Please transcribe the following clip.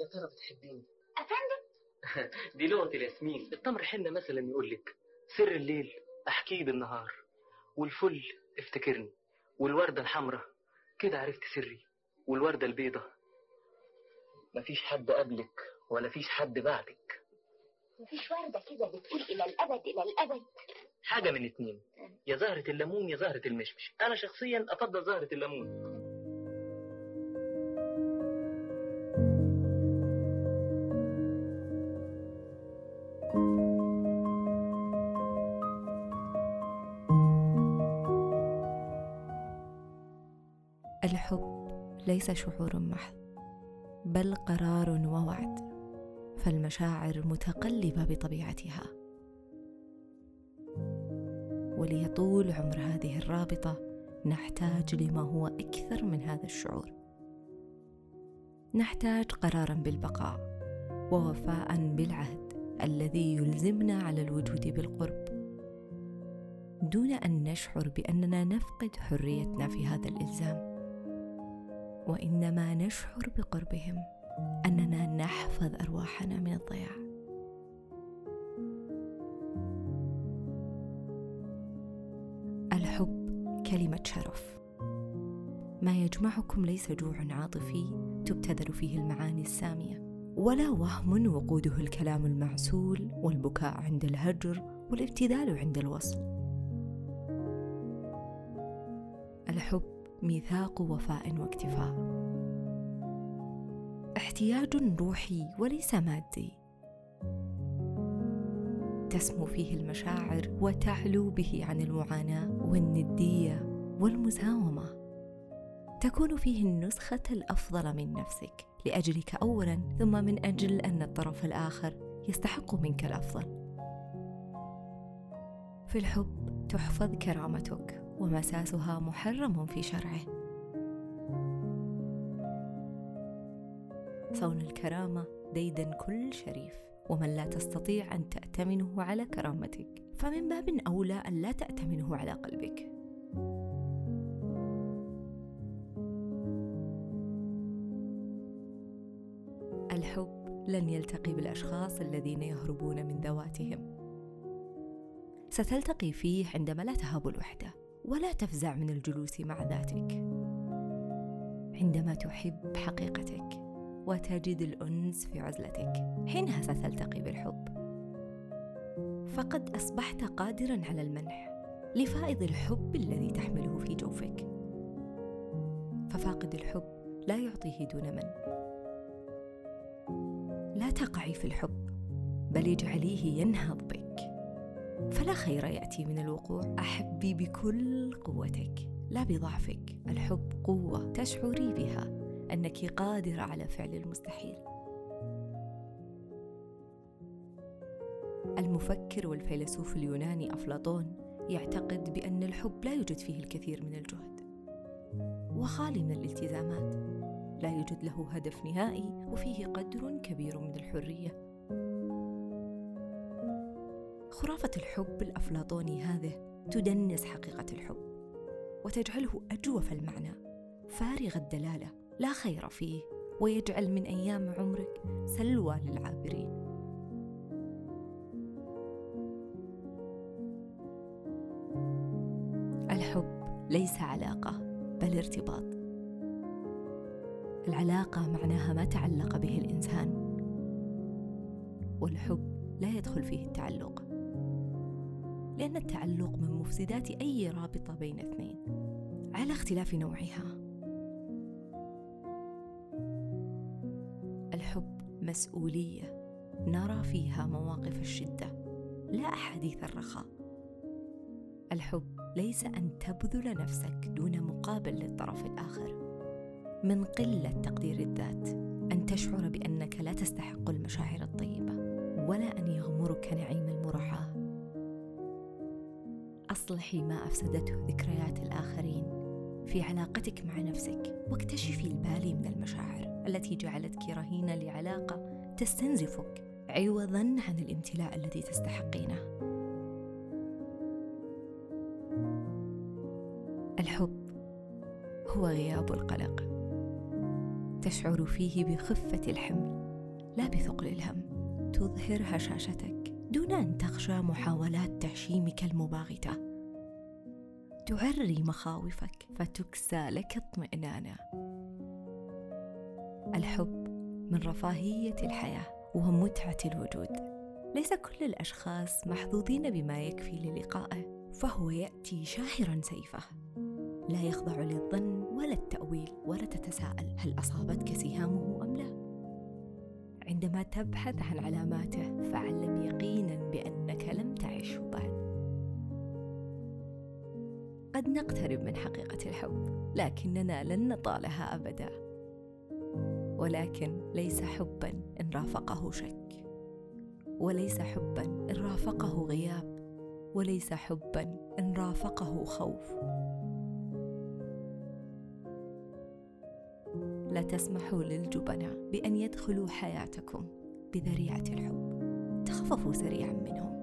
يا ترى بتحبيني أفندم؟ دي لغة الياسمين التمر حنة مثلا يقول لك سر الليل احكيه بالنهار والفل افتكرني والوردة الحمراء كده عرفت سري والوردة البيضة مفيش حد قبلك ولا فيش حد بعدك. مفيش وردة كده بتقول إلى الأبد إلى الأبد. حاجة من اتنين. يا زهرة الليمون يا زهرة المشمش. أنا شخصيا أفضل زهرة الليمون. الحب ليس شعور محض بل قرار ووعد فالمشاعر متقلبة بطبيعتها. وليطول عمر هذه الرابطة نحتاج لما هو أكثر من هذا الشعور. نحتاج قرارا بالبقاء ووفاء بالعهد الذي يلزمنا على الوجود بالقرب. دون أن نشعر بأننا نفقد حريتنا في هذا الإلزام وإنما نشعر بقربهم. أننا نحفظ أرواحنا من الضياع. الحب كلمة شرف. ما يجمعكم ليس جوع عاطفي تبتذل فيه المعاني السامية ولا وهم وقوده الكلام المعسول والبكاء عند الهجر والابتذال عند الوصل. الحب ميثاق وفاء واكتفاء. احتياج روحي وليس مادي. تسمو فيه المشاعر وتعلو به عن المعاناة والندية والمساومة. تكون فيه النسخة الأفضل من نفسك لأجلك اولا ثم من أجل أن الطرف الآخر يستحق منك الأفضل. في الحب تحفظ كرامتك. ومساسها محرم في شرعه. صون الكرامة ديدا كل شريف ومن لا تستطيع أن تأتمنه على كرامتك فمن باب أولى أن لا تأتمنه على قلبك. الحب لن يلتقي بالأشخاص الذين يهربون من ذواتهم. ستلتقي فيه عندما لا تهاب الوحدة. ولا تفزع من الجلوس مع ذاتك. عندما تحب حقيقتك وتجد الأنس في عزلتك حينها ستلتقي بالحب. فقد أصبحت قادرا على المنح لفائض الحب الذي تحمله في جوفك. ففاقد الحب لا يعطيه دون من. لا تقعي في الحب بل اجعليه ينهض بك. فلا خير يأتي من الوقوع. أحبي بكل قوتك لا بضعفك. الحب قوة تشعري بها أنك قادره على فعل المستحيل. المفكر والفيلسوف اليوناني أفلاطون يعتقد بأن الحب لا يوجد فيه الكثير من الجهد. وخالي من الالتزامات لا يوجد له هدف نهائي وفيه قدر كبير من الحرية. خرافة الحب الأفلاطوني هذه تدنس حقيقة الحب وتجعله أجوف المعنى فارغ الدلالة لا خير فيه ويجعل من أيام عمرك سلوى للعابرين. الحب ليس علاقة بل ارتباط. العلاقة معناها ما تعلق به الإنسان والحب لا يدخل فيه التعلق. لأن التعلق من مفسدات أي رابطة بين اثنين. على اختلاف نوعها. الحب مسؤولية. نرى فيها مواقف الشدة. لا أحاديث الرخاء. الحب ليس أن تبذل نفسك دون مقابل للطرف الآخر. من قلة تقدير الذات. أن تشعر بأنك لا تستحق المشاعر الطيبة. ولا أن يغمرك نعيم المرعاه اصلحي ما أفسدته ذكريات الآخرين. في علاقتك مع نفسك واكتشفي البالي من المشاعر التي جعلتك رهينه لعلاقة تستنزفك عوضا عن الامتلاء الذي تستحقينه. الحب هو غياب القلق. تشعر فيه بخفة الحمل لا بثقل الهم. تظهر هشاشتك دون أن تخشى محاولات تعشيمك المباغتة. تعري مخاوفك فتكسى لك اطمئنانا الحب من رفاهية الحياة ومتعة الوجود. ليس كل الأشخاص محظوظين بما يكفي للقائه فهو يأتي شاهرا سيفه. لا يخضع للظن ولا التأويل ولا تتساءل هل أصابتك سهامه أم لا. عندما تبحث عن علاماته فاعلم يقينا بأنك لم تعشه بعد. قد نقترب من حقيقة الحب لكننا لن نطالها أبدا. ولكن ليس حبا إن رافقه شك وليس حبا إن رافقه غياب وليس حبا إن رافقه خوف. لا تسمحوا للجبناء بأن يدخلوا حياتكم بذريعة الحب. تخففوا سريعا منهم.